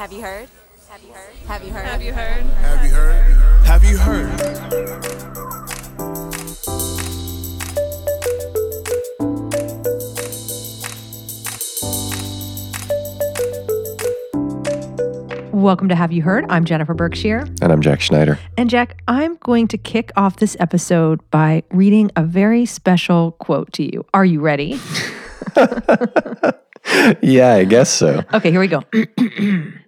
Have you heard? Have you heard? Have you heard? Have you heard? Have you heard? Have you heard? Welcome to Have You Heard? I'm Jennifer Berkshire. And I'm Jack Schneider. And Jack, I'm going to kick off this episode by reading a very special quote to you. Are you ready? yeah, I guess so. Okay, here we go.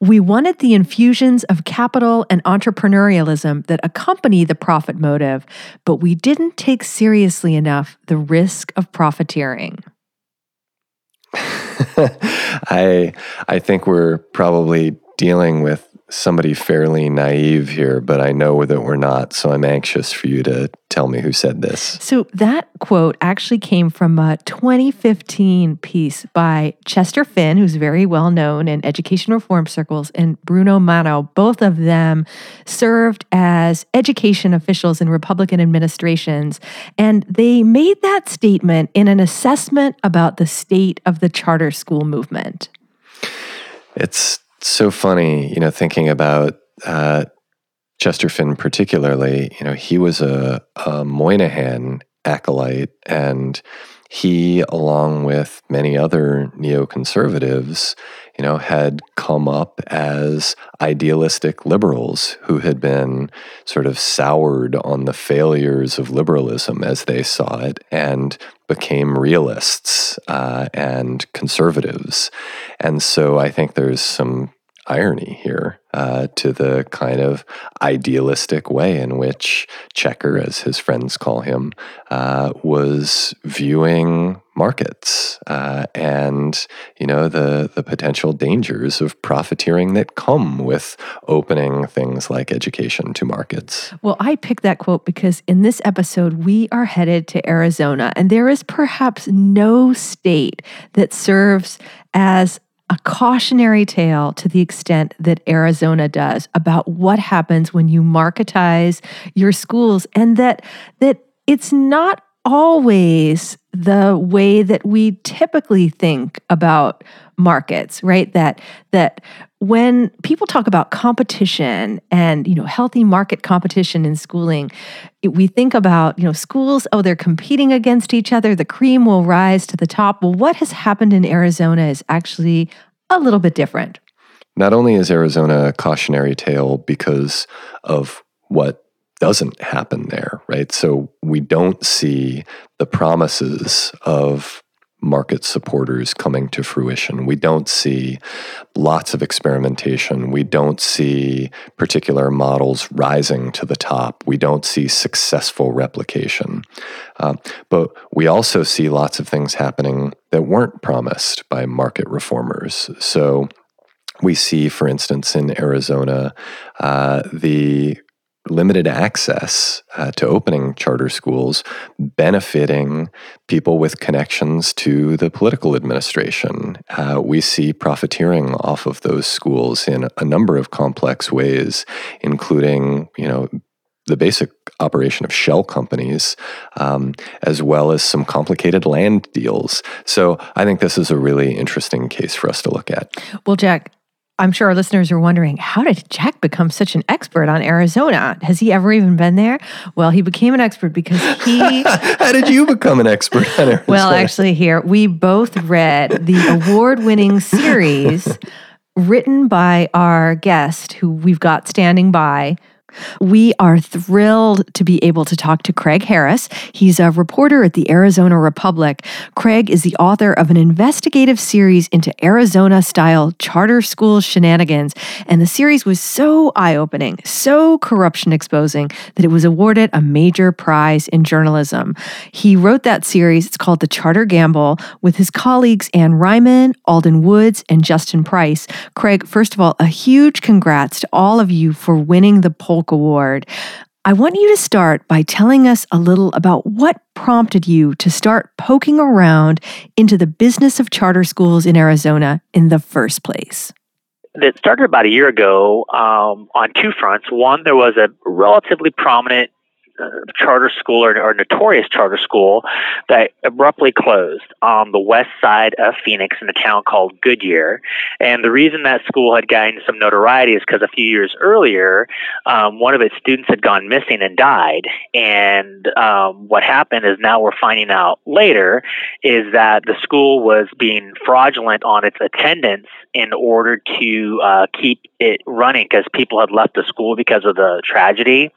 we wanted the infusions of capital and entrepreneurialism that accompany the profit motive, but we didn't take seriously enough the risk of profiteering. I I think we're probably dealing with somebody fairly naive here, but I know that we're not. So I'm anxious for you to tell me who said this. So that quote actually came from a 2015 piece by Chester Finn, who's very well known in education reform circles, and Bruno Manno. Both of them served as education officials in Republican administrations. And they made that statement in an assessment about the state of the charter school movement. It's so funny, you know, thinking about uh, Chester Finn particularly. You know, he was a, a Moynihan acolyte, and he, along with many other neoconservatives, you know, had come up as idealistic liberals who had been sort of soured on the failures of liberalism as they saw it and became realists uh, and conservatives. And so I think there's some irony here uh, to the kind of idealistic way in which Checker, as his friends call him, uh, was viewing markets uh, and you know the the potential dangers of profiteering that come with opening things like education to markets. Well, I picked that quote because in this episode we are headed to Arizona, and there is perhaps no state that serves as a cautionary tale to the extent that Arizona does about what happens when you marketize your schools and that that it's not always the way that we typically think about markets right? That that when people talk about competition and you know healthy market competition in schooling we think about you know schools oh they're competing against each other. The cream will rise to the top. Well what has happened in Arizona is actually a little bit different. Not only is Arizona a cautionary tale because of what doesn't happen there, right? So we don't see the promises of market supporters coming to fruition. We don't see lots of experimentation. We don't see particular models rising to the top. We don't see successful replication. Uh, but we also see lots of things happening that weren't promised by market reformers. So we see, for instance, in Arizona, uh, the limited access uh, to opening charter schools benefiting people with connections to the political administration. Uh, we see profiteering off of those schools in a number of complex ways, including, you know, the basic operation of shell companies, um, as well as some complicated land deals. So I think this is a really interesting case for us to look at. well Jack I'm sure our listeners are wondering how did Jack become such an expert on Arizona? Has he ever even been there? Well, he became an expert because he How did you become an expert on Arizona? Well, actually, here we both read the award winning series written by our guest, who we've got standing by. We are thrilled to be able to talk to Craig Harris. He's a reporter at the Arizona Republic. Craig is the author of an investigative series into Arizona style charter school shenanigans. And the series was so eye opening, so corruption exposing, that it was awarded a major prize in journalism. He wrote that series, it's called The Charter Gamble, with his colleagues Anne Ryman, Alden Woods, and Justin Price. Craig, first of all, a huge congrats to all of you for winning the Award. I want you to start by telling us a little about what prompted you to start poking around into the business of charter schools in Arizona in the first place. It started about a year ago um, on two fronts. One, there was a relatively prominent charter school or, or, notorious charter school that abruptly closed on the west side of Phoenix in a town called Goodyear. And the reason that school had gained some notoriety is because a few years earlier, um, one of its students had gone missing and died. And um, what happened is now we're finding out later is that the school was being fraudulent on its attendance in order to uh, keep it running because people had left the school because of the tragedy.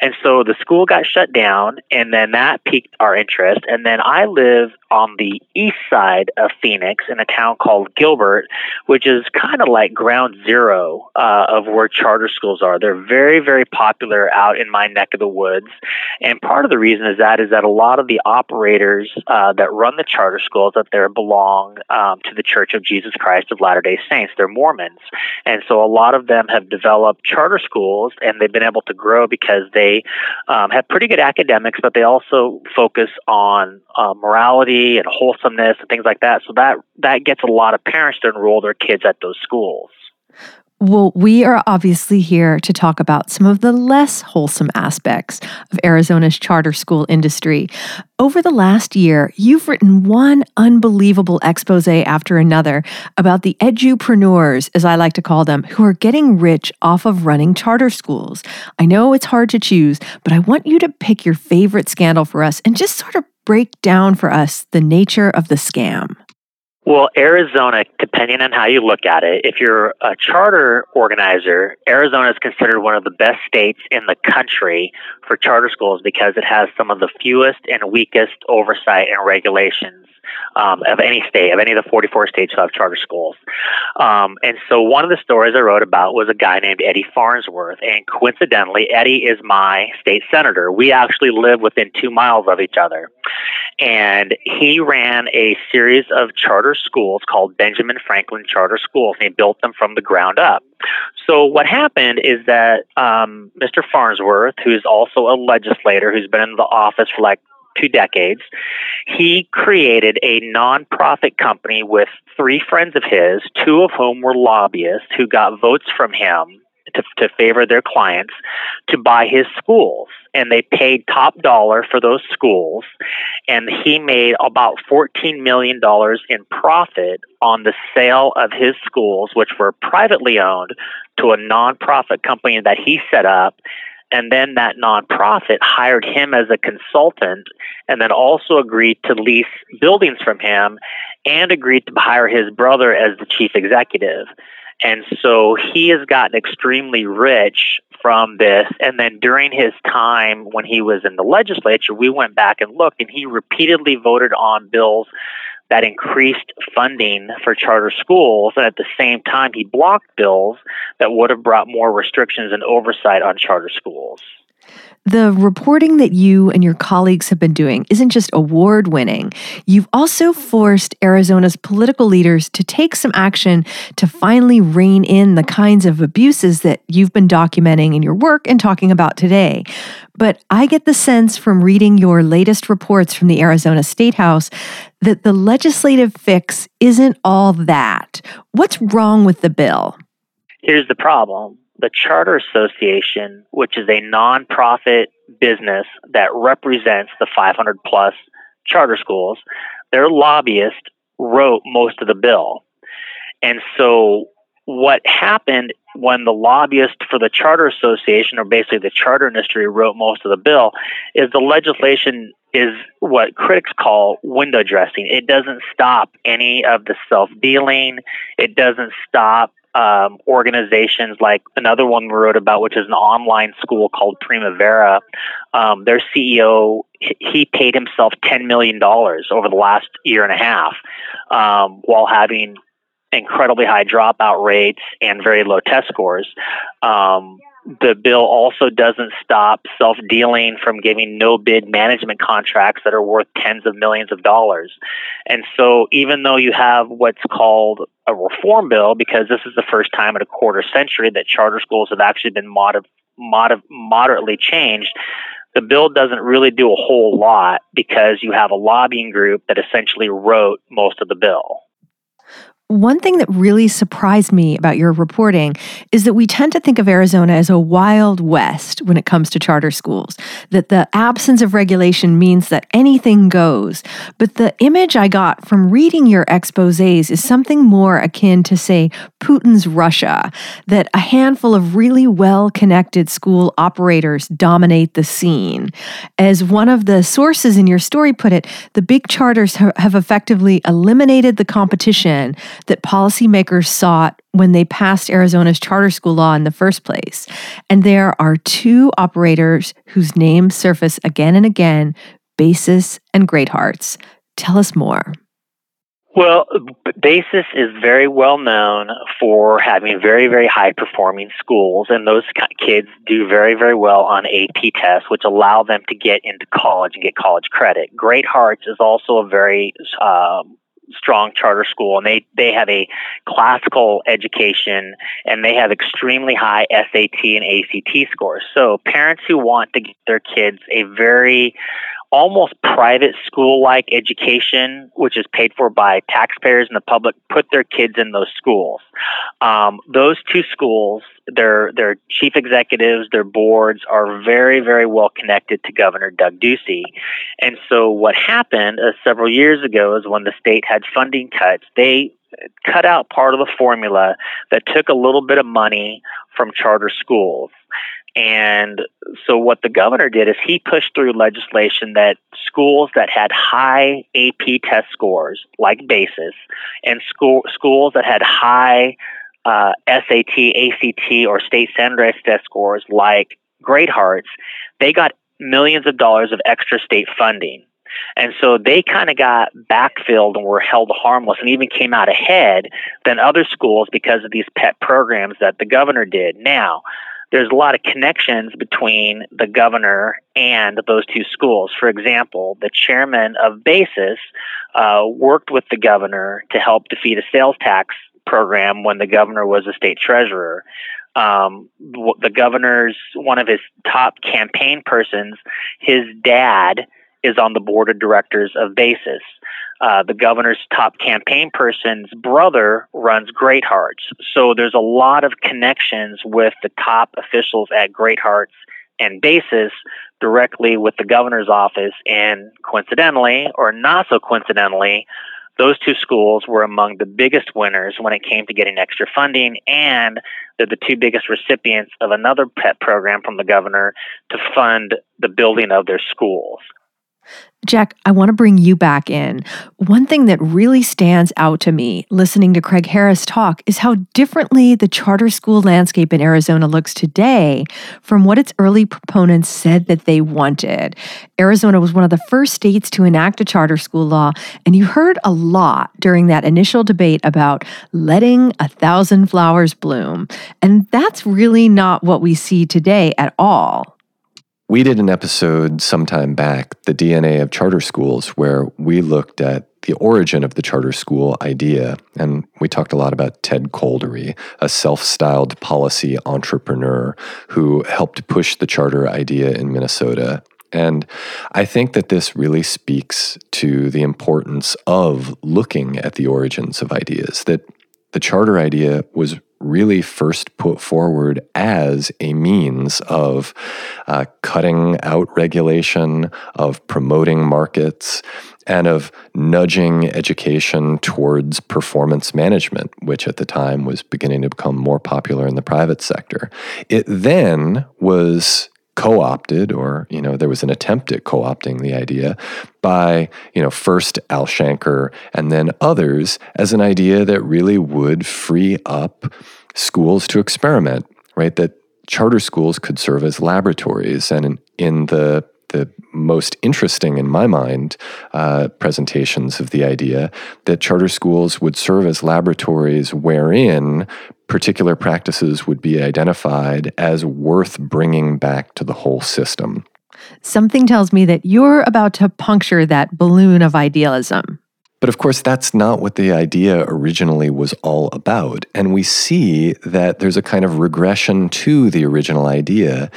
And so the school got shut down, and then that piqued our interest. And then I live on the east side of Phoenix in a town called Gilbert, which is kind of like ground zero uh, of where charter schools are. They're very, very popular out in my neck of the woods. And part of the reason is that is that a lot of the operators uh, that run the charter schools that there belong um, to the Church of Jesus Christ of Latter day Saints. They're Mormons. And so a lot of them have developed charter schools and they've been able to grow because they um, have pretty good academics, but they also focus on uh, morality and wholesomeness and things like that. So that, that gets a lot of parents to enroll their kids at those schools. Well, we are obviously here to talk about some of the less wholesome aspects of Arizona's charter school industry. Over the last year, you've written one unbelievable expose after another about the edupreneurs, as I like to call them, who are getting rich off of running charter schools. I know it's hard to choose, but I want you to pick your favorite scandal for us and just sort of break down for us the nature of the scam. Well, Arizona, depending on how you look at it, if you're a charter organizer, Arizona is considered one of the best states in the country for charter schools because it has some of the fewest and weakest oversight and regulations um, of any state, of any of the 44 states who have charter schools. Um, and so one of the stories I wrote about was a guy named Eddie Farnsworth. And coincidentally, Eddie is my state senator. We actually live within two miles of each other. And he ran a series of charter schools called Benjamin Franklin Charter Schools, and he built them from the ground up. So what happened is that um, Mr. Farnsworth, who's also a legislator, who's been in the office for like two decades. He created a nonprofit company with three friends of his, two of whom were lobbyists who got votes from him to, to favor their clients to buy his schools. And they paid top dollar for those schools. And he made about $14 million in profit on the sale of his schools, which were privately owned, to a nonprofit company that he set up and then that nonprofit hired him as a consultant and then also agreed to lease buildings from him and agreed to hire his brother as the chief executive. And so he has gotten extremely rich from this. And then during his time when he was in the legislature, we went back and looked, and he repeatedly voted on bills that increased funding for charter schools. And at the same time, he blocked bills that would have brought more restrictions and oversight on charter schools. The reporting that you and your colleagues have been doing isn't just award winning. You've also forced Arizona's political leaders to take some action to finally rein in the kinds of abuses that you've been documenting in your work and talking about today. But I get the sense from reading your latest reports from the Arizona State House that the legislative fix isn't all that. What's wrong with the bill? Here's the problem the Charter Association, which is a nonprofit business that represents the 500 plus charter schools, their lobbyist wrote most of the bill. And so, what happened when the lobbyist for the Charter Association, or basically the charter industry, wrote most of the bill, is the legislation is what critics call window dressing. It doesn't stop any of the self dealing, it doesn't stop um, organizations like another one we wrote about, which is an online school called Primavera. Um, their CEO he paid himself ten million dollars over the last year and a half, um, while having incredibly high dropout rates and very low test scores. Um, the bill also doesn't stop self dealing from giving no bid management contracts that are worth tens of millions of dollars. And so, even though you have what's called a reform bill, because this is the first time in a quarter century that charter schools have actually been mod- mod- moderately changed, the bill doesn't really do a whole lot because you have a lobbying group that essentially wrote most of the bill. One thing that really surprised me about your reporting is that we tend to think of Arizona as a wild west when it comes to charter schools, that the absence of regulation means that anything goes. But the image I got from reading your exposes is something more akin to, say, Putin's Russia, that a handful of really well connected school operators dominate the scene. As one of the sources in your story put it, the big charters have effectively eliminated the competition that policymakers sought when they passed Arizona's charter school law in the first place. And there are two operators whose names surface again and again Basis and Great Hearts. Tell us more. Well, Basis is very well known for having very, very high performing schools, and those kids do very, very well on AP tests, which allow them to get into college and get college credit. Great Hearts is also a very um, strong charter school and they they have a classical education and they have extremely high SAT and ACT scores. So parents who want to get their kids a very almost private school like education, which is paid for by taxpayers and the public, put their kids in those schools. Um, those two schools, their their chief executives, their boards are very very well connected to Governor Doug Ducey, and so what happened uh, several years ago is when the state had funding cuts, they cut out part of the formula that took a little bit of money from charter schools and so what the governor did is he pushed through legislation that schools that had high AP test scores, like BASIS, and school, schools that had high uh, SAT, ACT, or state standardized test scores, like Great Hearts, they got millions of dollars of extra state funding. And so they kind of got backfilled and were held harmless and even came out ahead than other schools because of these pet programs that the governor did. Now, there's a lot of connections between the governor and those two schools. For example, the chairman of BASIS uh, worked with the governor to help defeat a sales tax program when the governor was a state treasurer. Um, the governor's one of his top campaign persons, his dad is on the board of directors of BASIS. Uh, the governor's top campaign person's brother runs Great Hearts. So there's a lot of connections with the top officials at Great Hearts and Basis directly with the governor's office. And coincidentally, or not so coincidentally, those two schools were among the biggest winners when it came to getting extra funding, and they're the two biggest recipients of another PET program from the governor to fund the building of their schools. Jack, I want to bring you back in. One thing that really stands out to me listening to Craig Harris talk is how differently the charter school landscape in Arizona looks today from what its early proponents said that they wanted. Arizona was one of the first states to enact a charter school law, and you heard a lot during that initial debate about letting a thousand flowers bloom. And that's really not what we see today at all. We did an episode sometime back, The DNA of Charter Schools, where we looked at the origin of the charter school idea. And we talked a lot about Ted Kolderie, a self styled policy entrepreneur who helped push the charter idea in Minnesota. And I think that this really speaks to the importance of looking at the origins of ideas, that the charter idea was really first put forward as a means of uh, cutting out regulation, of promoting markets, and of nudging education towards performance management, which at the time was beginning to become more popular in the private sector. It then was co-opted or you know there was an attempt at co-opting the idea by you know first Al Shanker and then others as an idea that really would free up schools to experiment right? That charter schools could serve as laboratories. And in, in the the most interesting in my mind uh, presentations of the idea that charter schools would serve as laboratories wherein particular practices would be identified as worth bringing back to the whole system. Something tells me that you're about to puncture that balloon of idealism. But of course, that's not what the idea originally was all about. And we see that there's a kind of regression to the original idea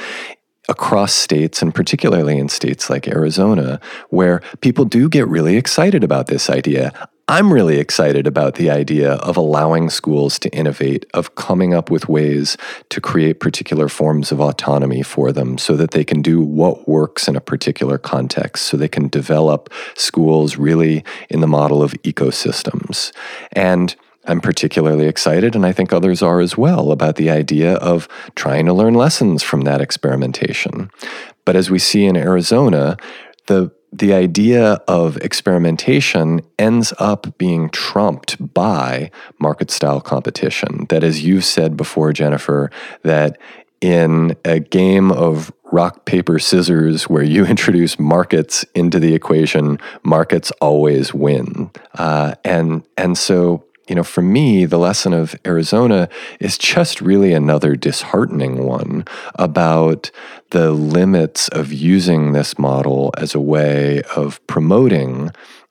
across states, and particularly in states like Arizona, where people do get really excited about this idea. I'm really excited about the idea of allowing schools to innovate, of coming up with ways to create particular forms of autonomy for them so that they can do what works in a particular context, so they can develop schools really in the model of ecosystems. And I'm particularly excited, and I think others are as well, about the idea of trying to learn lessons from that experimentation. But as we see in Arizona, the the idea of experimentation ends up being trumped by market style competition. That, as you've said before, Jennifer, that in a game of rock, paper, scissors, where you introduce markets into the equation, markets always win. Uh, and, and so you know, for me, the lesson of Arizona is just really another disheartening one about the limits of using this model as a way of promoting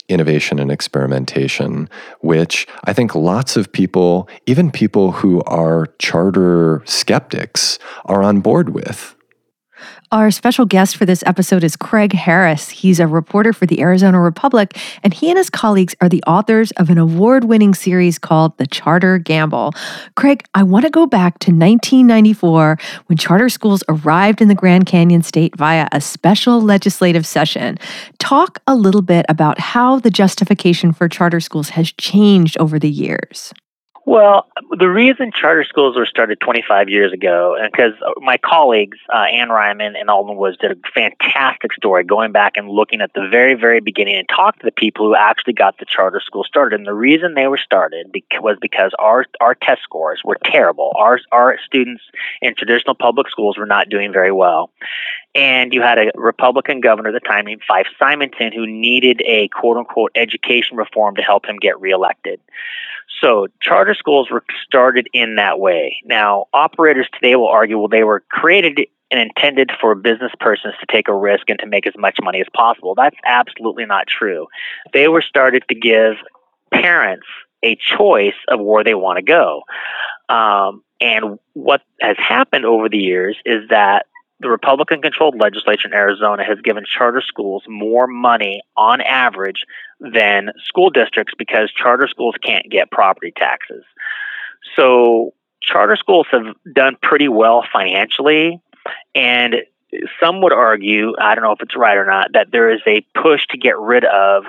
innovation and experimentation, which I think lots of people, even people who are charter skeptics, are on board with. Our special guest for this episode is Craig Harris. He's a reporter for the Arizona Republic, and he and his colleagues are the authors of an award winning series called The Charter Gamble. Craig, I want to go back to 1994 when charter schools arrived in the Grand Canyon state via a special legislative session. Talk a little bit about how the justification for charter schools has changed over the years. Well, the reason charter schools were started 25 years ago, because my colleagues, uh, Anne Ryman and Alden Woods, did a fantastic story going back and looking at the very, very beginning and talked to the people who actually got the charter school started. And the reason they were started was because our our test scores were terrible. Our our students in traditional public schools were not doing very well. And you had a Republican governor at the time named Fife Symington who needed a quote unquote education reform to help him get reelected. So charter schools were started in that way. Now, operators today will argue, well, they were created and intended for business persons to take a risk and to make as much money as possible. That's absolutely not true. They were started to give parents a choice of where they want to go. Um, and what has happened over the years is that the Republican controlled legislature in Arizona has given charter schools more money on average than school districts because charter schools can't get property taxes. So charter schools have done pretty well financially and some would argue, I don't know if it's right or not, that there is a push to get rid of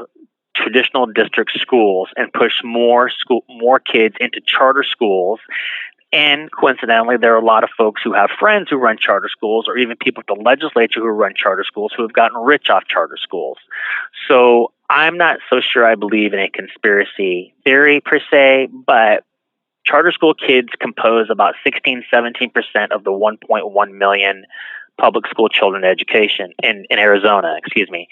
traditional district schools and push more school more kids into charter schools and coincidentally, there are a lot of folks who have friends who run charter schools, or even people at the legislature who run charter schools who have gotten rich off charter schools. So I'm not so sure I believe in a conspiracy theory per se, but charter school kids compose about 16, 17% of the 1.1 million public school children education in, in Arizona, excuse me.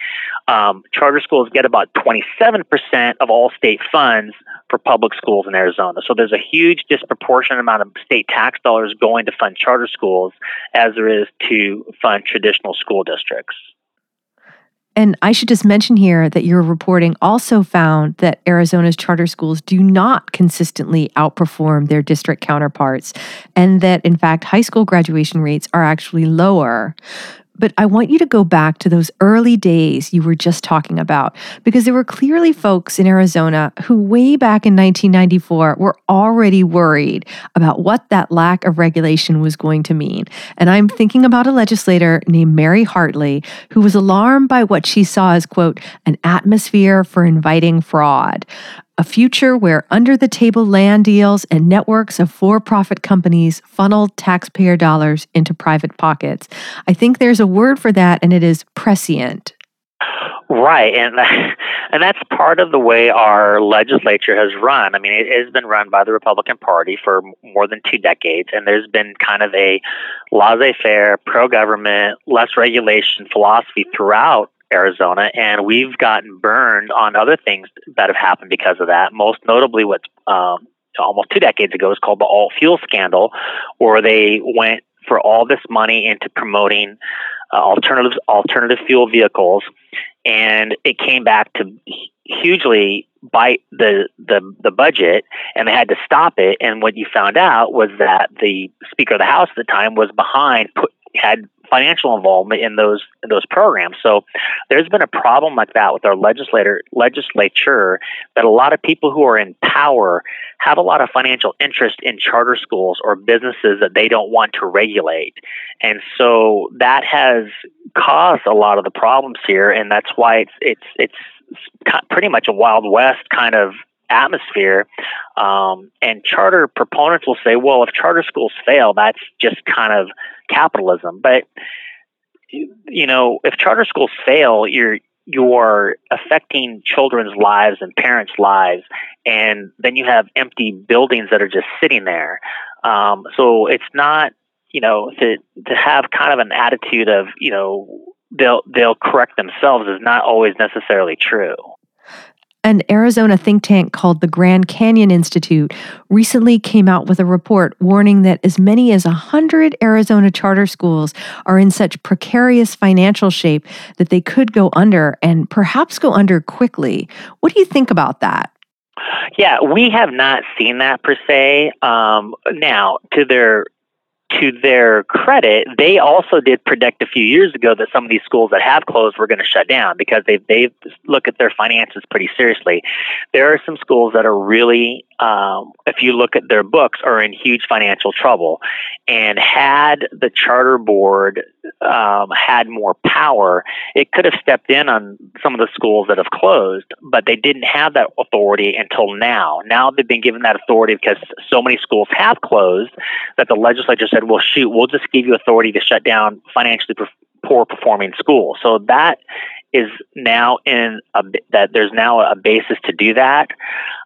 Um, charter schools get about 27% of all state funds for public schools in Arizona. So there's a huge disproportionate amount of state tax dollars going to fund charter schools as there is to fund traditional school districts. And I should just mention here that your reporting also found that Arizona's charter schools do not consistently outperform their district counterparts, and that in fact, high school graduation rates are actually lower. But I want you to go back to those early days you were just talking about, because there were clearly folks in Arizona who, way back in 1994, were already worried about what that lack of regulation was going to mean. And I'm thinking about a legislator named Mary Hartley, who was alarmed by what she saw as, quote, an atmosphere for inviting fraud a future where under the table land deals and networks of for profit companies funneled taxpayer dollars into private pockets. I think there's a word for that, and it is prescient. Right, and and that's part of the way our legislature has run. I mean, it has been run by the Republican Party for more than two decades, and there's been kind of a laissez-faire, pro-government, less regulation philosophy throughout Arizona, and we've gotten burned on other things that have happened because of that. Most notably, what's um, almost two decades ago is called the alt fuel scandal, where they went for all this money into promoting uh, alternative alternative fuel vehicles, and it came back to hugely bite the, the the budget, and they had to stop it. And what you found out was that the Speaker of the House at the time was behind put had financial involvement in those in those programs. So there's been a problem like that with our legislator legislature that a lot of people who are in power have a lot of financial interest in charter schools or businesses that they don't want to regulate. And so that has caused a lot of the problems here and that's why it's it's it's pretty much a wild west kind of atmosphere. Um, and charter proponents will say, well, if charter schools fail, that's just kind of capitalism. But you know, if charter schools fail, you're you're affecting children's lives and parents' lives, and then you have empty buildings that are just sitting there. Um, so it's not, you know, to to have kind of an attitude of, you know, they'll they'll correct themselves is not always necessarily true. An Arizona think tank called the Grand Canyon Institute recently came out with a report warning that as many as 100 Arizona charter schools are in such precarious financial shape that they could go under and perhaps go under quickly. What do you think about that? Yeah, we have not seen that per se. Um, now, to their to their credit, they also did predict a few years ago that some of these schools that have closed were going to shut down because they they look at their finances pretty seriously. There are some schools that are really, um, if you look at their books, are in huge financial trouble. And had the charter board um, had more power, it could have stepped in on some of the schools that have closed, but they didn't have that authority until now. Now they've been given that authority because so many schools have closed that the legislature said well, shoot, we'll just give you authority to shut down financially poor performing schools. So that is now in a, that there's now a basis to do that.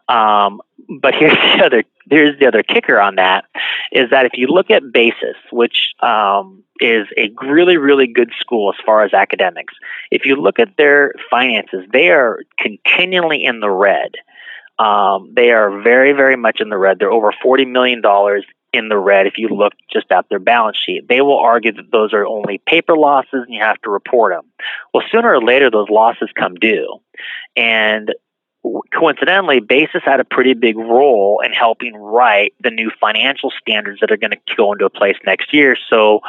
Um, but here's the other here's the other kicker on that is that if you look at Basis, which um, is a really really good school as far as academics, if you look at their finances, they are continually in the red. Um, they are very very much in the red. They're over forty million dollars in the red if you look just at their balance sheet. They will argue that those are only paper losses and you have to report them. Well, sooner or later, those losses come due. And coincidentally, Basis had a pretty big role in helping write the new financial standards that are going to go into place next year. So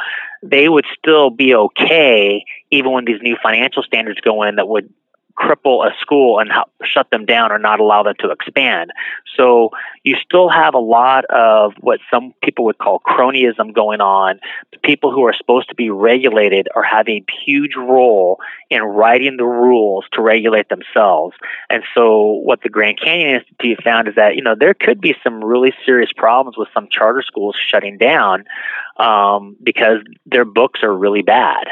they would still be okay even when these new financial standards go in that would cripple a school and shut them down or not allow them to expand. So you still have a lot of what some people would call cronyism going on. The people who are supposed to be regulated are having a huge role in writing the rules to regulate themselves. And so what the Grand Canyon Institute found is that, you know, there could be some really serious problems with some charter schools shutting down um, because their books are really bad.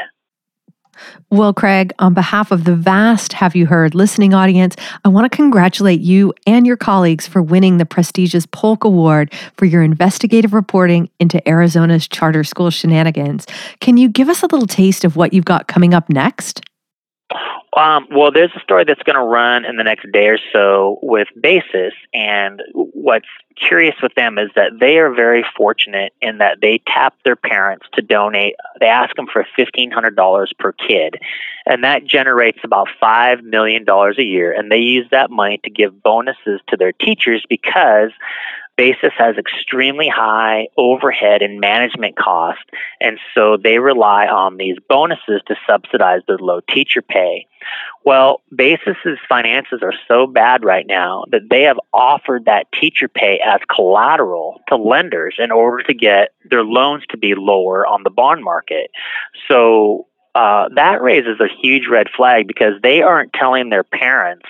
Well, Craig, on behalf of the vast Have You Heard listening audience, I want to congratulate you and your colleagues for winning the prestigious Polk Award for your investigative reporting into Arizona's charter school shenanigans. Can you give us a little taste of what you've got coming up next? Um, well, there's a story that's going to run in the next day or so with Basis, and what's curious with them is that they are very fortunate in that they tap their parents to donate. They ask them for fifteen hundred dollars per kid, and that generates about five million dollars a year. And they use that money to give bonuses to their teachers because Basis has extremely high overhead and management costs, and so they rely on these bonuses to subsidize their low teacher pay. Well, Basis's finances are so bad right now that they have offered that teacher pay as collateral to lenders in order to get their loans to be lower on the bond market. So uh, that raises a huge red flag because they aren't telling their parents,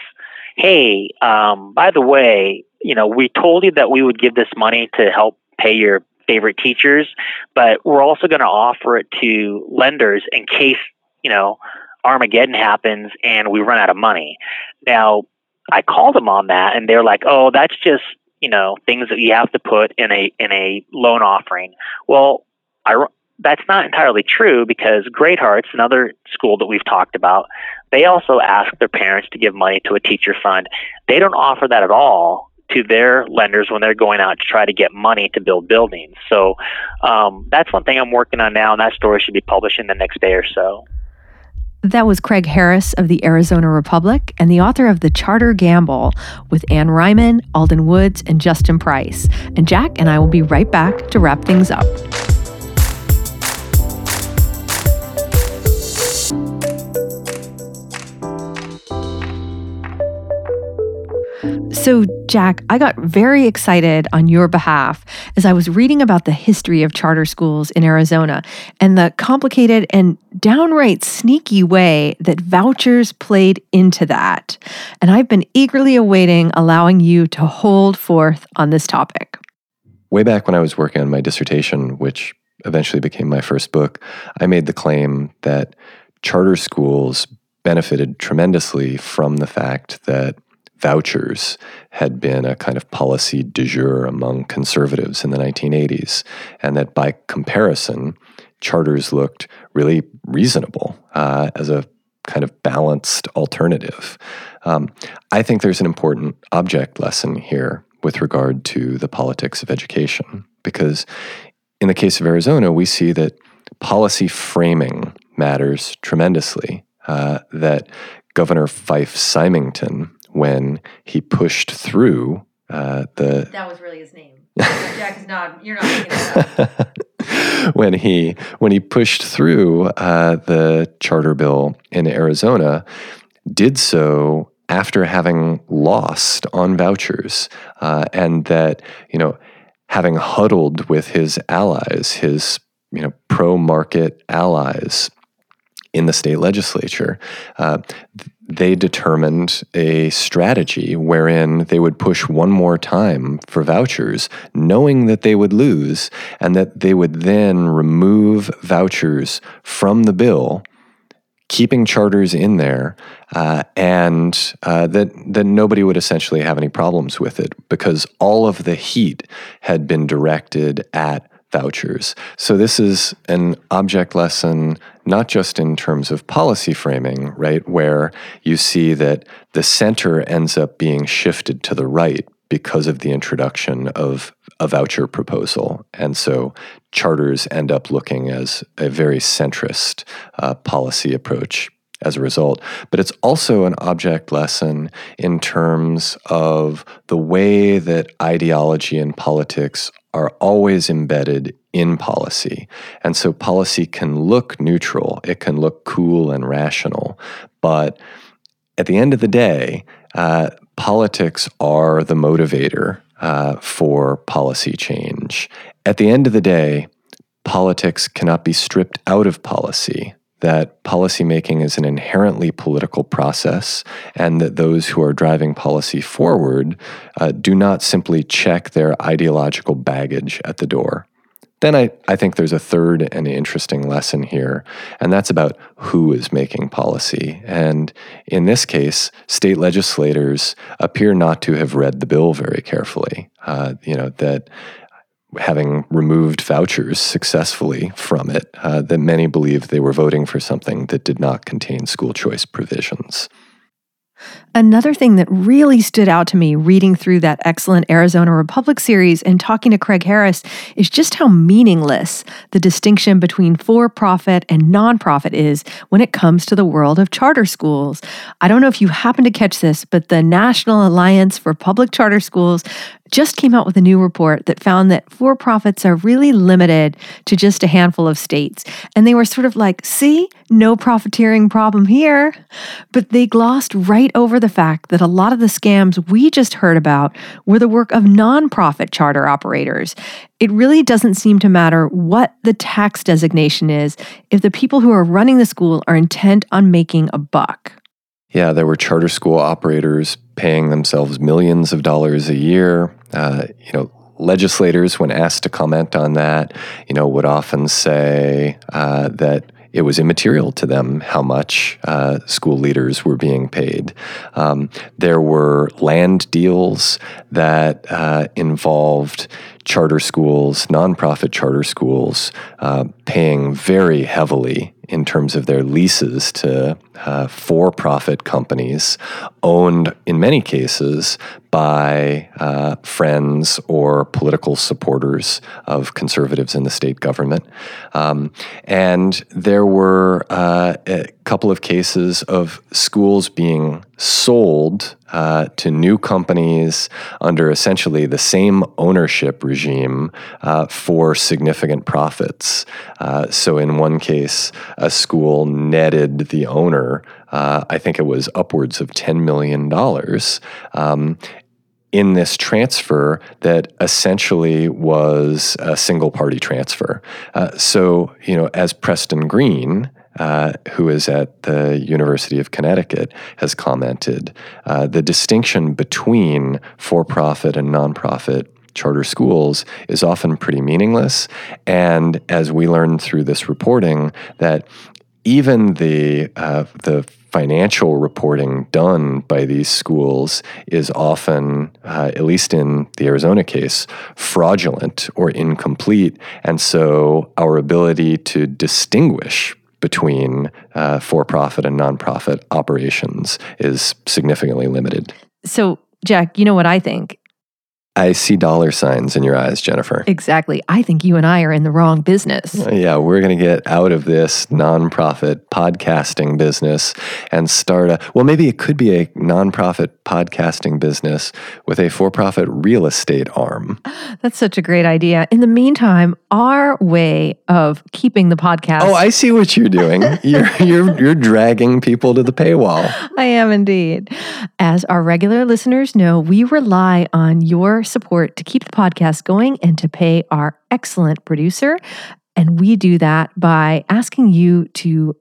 hey, um, by the way, you know, we told you that we would give this money to help pay your favorite teachers, but we're also going to offer it to lenders in case, you know, Armageddon happens and we run out of money. Now, I called them on that and they're like, "Oh, that's just, you know, things that you have to put in a in a loan offering." Well, I that's not entirely true because Great Hearts, another school that we've talked about, they also ask their parents to give money to a teacher fund. They don't offer that at all to their lenders when they're going out to try to get money to build buildings. So um, that's one thing I'm working on now, and that story should be published in the next day or so. That was Craig Harris of the Arizona Republic and the author of The Charter Gamble with Anne Ryman, Alden Woods, and Justin Price. And Jack and I will be right back to wrap things up. So, Jack, I got very excited on your behalf as I was reading about the history of charter schools in Arizona and the complicated and downright sneaky way that vouchers played into that. And I've been eagerly awaiting allowing you to hold forth on this topic. Way back when I was working on my dissertation, which eventually became my first book, I made the claim that charter schools benefited tremendously from the fact that vouchers had been a kind of policy du jour among conservatives in the 1980s, and that by comparison, charters looked really reasonable uh, as a kind of balanced alternative. Um, I think there's an important object lesson here with regard to the politics of education, because in the case of Arizona, we see that policy framing matters tremendously. Uh, that Governor Fife Symington when he pushed through uh, the. That was really his name. Jack is not. You're not making that up. when he when he pushed through uh, the charter bill in Arizona, did so after having lost on vouchers, uh, and that you know having huddled with his allies, his you know pro market allies in the state legislature, uh, they determined a strategy wherein they would push one more time for vouchers, knowing that they would lose, and that they would then remove vouchers from the bill, keeping charters in there, uh, and uh, that that nobody would essentially have any problems with it because all of the heat had been directed at vouchers. So this is an object lesson, not just in terms of policy framing, right, where you see that the center ends up being shifted to the right because of the introduction of a voucher proposal. And so charters end up looking as a very centrist uh, policy approach as a result. But it's also an object lesson in terms of the way that ideology and politics are always embedded in policy. And so policy can look neutral, it can look cool and rational, but at the end of the day, uh, politics are the motivator uh, for policy change. At the end of the day, politics cannot be stripped out of policy that policymaking is an inherently political process, and that those who are driving policy forward uh, do not simply check their ideological baggage at the door. Then I, I think there's a third and interesting lesson here, and that's about who is making policy. And in this case, state legislators appear not to have read the bill very carefully. Uh, you know, that having removed vouchers successfully from it, uh, that many believed they were voting for something that did not contain school choice provisions. Another thing that really stood out to me reading through that excellent Arizona Republic series and talking to Craig Harris is just how meaningless the distinction between for profit and nonprofit is when it comes to the world of charter schools. I don't know if you happen to catch this, but the National Alliance for Public Charter Schools just came out with a new report that found that for profits are really limited to just a handful of states. And they were sort of like, see, no profiteering problem here. But they glossed right over the fact that a lot of the scams we just heard about were the work of nonprofit charter operators. It really doesn't seem to matter what the tax designation is if the people who are running the school are intent on making a buck. Yeah, there were charter school operators paying themselves millions of dollars a year. Uh, you know, legislators, when asked to comment on that, you know, would often say uh, that it was immaterial to them how much uh, school leaders were being paid. Um, there were land deals that uh, involved charter schools, nonprofit charter schools, uh, paying very heavily in terms of their leases to uh, for profit companies, owned in many cases by uh, friends or political supporters of conservatives in the state government. Um, and there were uh, a couple of cases of schools being sold uh, to new companies under essentially the same ownership regime uh, for significant profits. Uh, so, in one case, a school netted the owner, uh, I think it was upwards of $10 million. Um, in this transfer that essentially was a single party transfer. Uh, so, you know, as Preston Green, uh, who is at the University of Connecticut, has commented, uh, the distinction between for profit and nonprofit charter schools is often pretty meaningless. And as we learned through this reporting, that even the uh, the financial reporting done by these schools is often, uh, at least in the Arizona case, fraudulent or incomplete, and so our ability to distinguish between uh, for-profit and nonprofit operations is significantly limited. So, Jack, you know what I think? I see dollar signs in your eyes, Jennifer. Exactly. I think you and I are in the wrong business. Uh, yeah, we're going to get out of this nonprofit podcasting business and start a, well, maybe it could be a nonprofit podcasting business with a for profit real estate arm. That's such a great idea. In the meantime, our way of keeping the podcast. Oh, I see what you're doing. you're, you're, you're dragging people to the paywall. I am indeed. As our regular listeners know, we rely on your support to keep the podcast going and to pay our excellent producer. And we do that by asking you to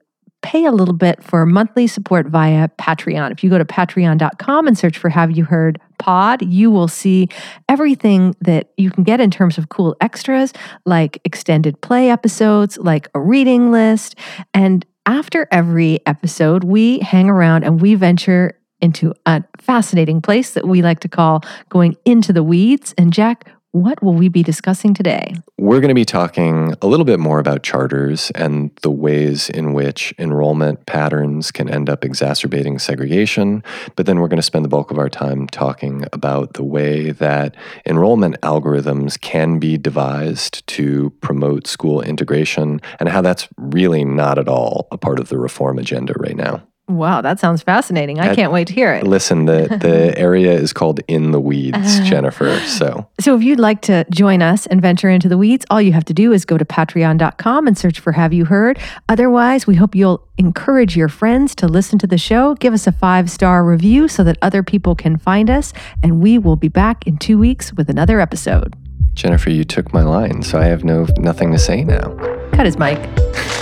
pay a little bit for monthly support via Patreon. If you go to patreon.com and search for Have You Heard Pod, you will see everything that you can get in terms of cool extras like extended play episodes, like a reading list. And after every episode, we hang around and we venture into a fascinating place that we like to call going into the weeds. And Jack, what will we be discussing today? We're going to be talking a little bit more about charters and the ways in which enrollment patterns can end up exacerbating segregation. But then we're going to spend the bulk of our time talking about the way that enrollment algorithms can be devised to promote school integration and how that's really not at all a part of the reform agenda right now. Wow, that sounds fascinating. I That- can't wait to hear it. Listen, the, the area is called In the Weeds, Uh. Jennifer. So So if you'd like to join us and venture into the weeds, all you have to do is go to patreon.com and search for Have You Heard. Otherwise, we hope you'll encourage your friends to listen to the show. Give us a five star review so that other people can find us. And we will be back in two weeks with another episode. Jennifer, you took my line, so I have no nothing to say now. Cut his mic.